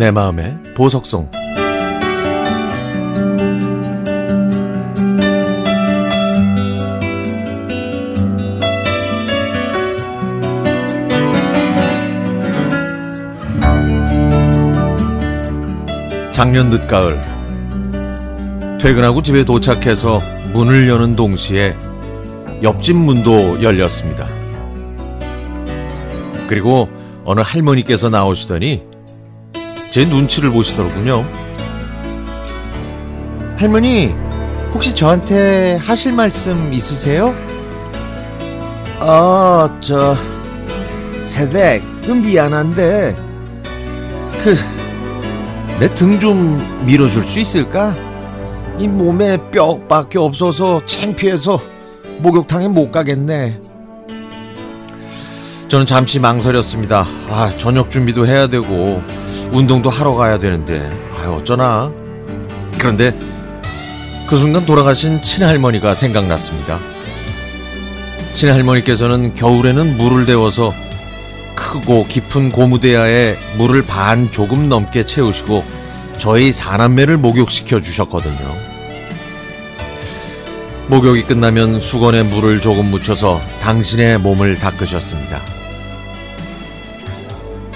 내 마음의 보석송 작년 늦가을 퇴근하고 집에 도착해서 문을 여는 동시에 옆집 문도 열렸습니다. 그리고 어느 할머니께서 나오시더니 제 눈치를 보시더군요. 할머니, 혹시 저한테 하실 말씀 있으세요? 어, 저, 세댁, 그 미안한데, 그, 내 등 좀 밀어줄 수 있을까? 이 몸에 뼈밖에 없어서 창피해서 목욕탕에 못 가겠네. 저는 잠시 망설였습니다. 아, 저녁 준비도 해야 되고, 운동도 하러 가야 되는데, 아, 어쩌나. 그런데 그 순간 돌아가신 친할머니가 생각났습니다. 친할머니께서는 겨울에는 물을 데워서 크고 깊은 고무대야에 물을 반 조금 넘게 채우시고 저희 사남매를 목욕시켜 주셨거든요. 목욕이 끝나면 수건에 물을 조금 묻혀서 당신의 몸을 닦으셨습니다.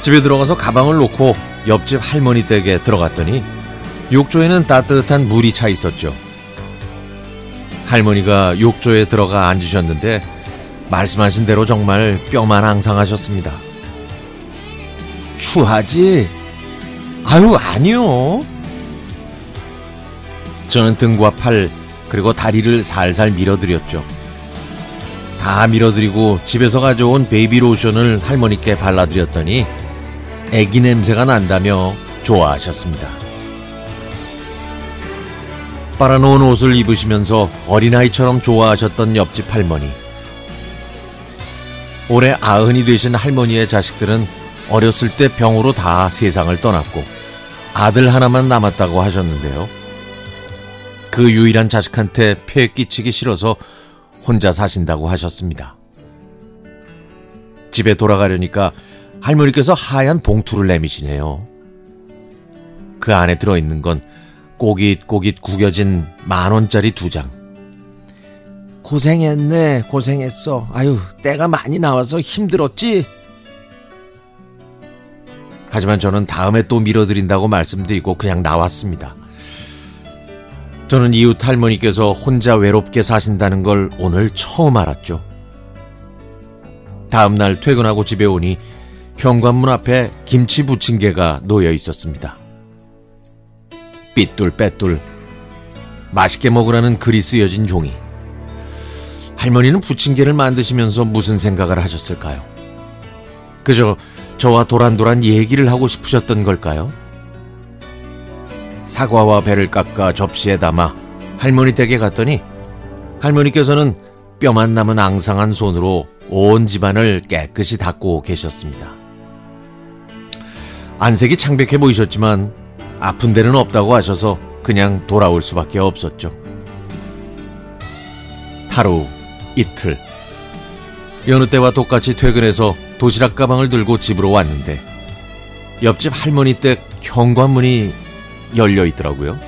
집에 들어가서 가방을 놓고 옆집 할머니 댁에 들어갔더니 욕조에는 따뜻한 물이 차 있었죠. 할머니가 욕조에 들어가 앉으셨는데 말씀하신 대로 정말 뼈만 앙상하셨습니다. 추하지? 아유, 아니요. 저는 등과 팔, 그리고 다리를 살살 밀어드렸죠. 다 밀어드리고 집에서 가져온 베이비 로션을 할머니께 발라드렸더니 애기 냄새가 난다며 좋아하셨습니다. 빨아놓은 옷을 입으시면서 어린아이처럼 좋아하셨던 옆집 할머니. 올해 아흔이 되신 할머니의 자식들은 어렸을 때 병으로 다 세상을 떠났고 아들 하나만 남았다고 하셨는데요. 그 유일한 자식한테 폐 끼치기 싫어서 혼자 사신다고 하셨습니다. 집에 돌아가려니까 할머니께서 하얀 봉투를 내미시네요. 그 안에 들어있는 건 꼬깃꼬깃 구겨진 만원짜리 두 장. 고생했네, 고생했어. 아유, 때가 많이 나와서 힘들었지? 하지만 저는 다음에 또 밀어드린다고 말씀드리고 그냥 나왔습니다. 저는 이웃 할머니께서 혼자 외롭게 사신다는 걸 오늘 처음 알았죠. 다음날 퇴근하고 집에 오니 현관문 앞에 김치 부침개가 놓여 있었습니다. 삐뚤 빼뚤 맛있게 먹으라는 글이 쓰여진 종이. 할머니는 부침개를 만드시면서 무슨 생각을 하셨을까요? 그저 저와 도란도란 얘기를 하고 싶으셨던 걸까요? 사과와 배를 깎아 접시에 담아 할머니 댁에 갔더니 할머니께서는 뼈만 남은 앙상한 손으로 온 집안을 깨끗이 닦고 계셨습니다. 안색이 창백해 보이셨지만 아픈 데는 없다고 하셔서 그냥 돌아올 수밖에 없었죠. 하루, 이틀. 여느 때와 똑같이 퇴근해서 도시락 가방을 들고 집으로 왔는데 옆집 할머니 댁 현관문이 열려 있더라고요.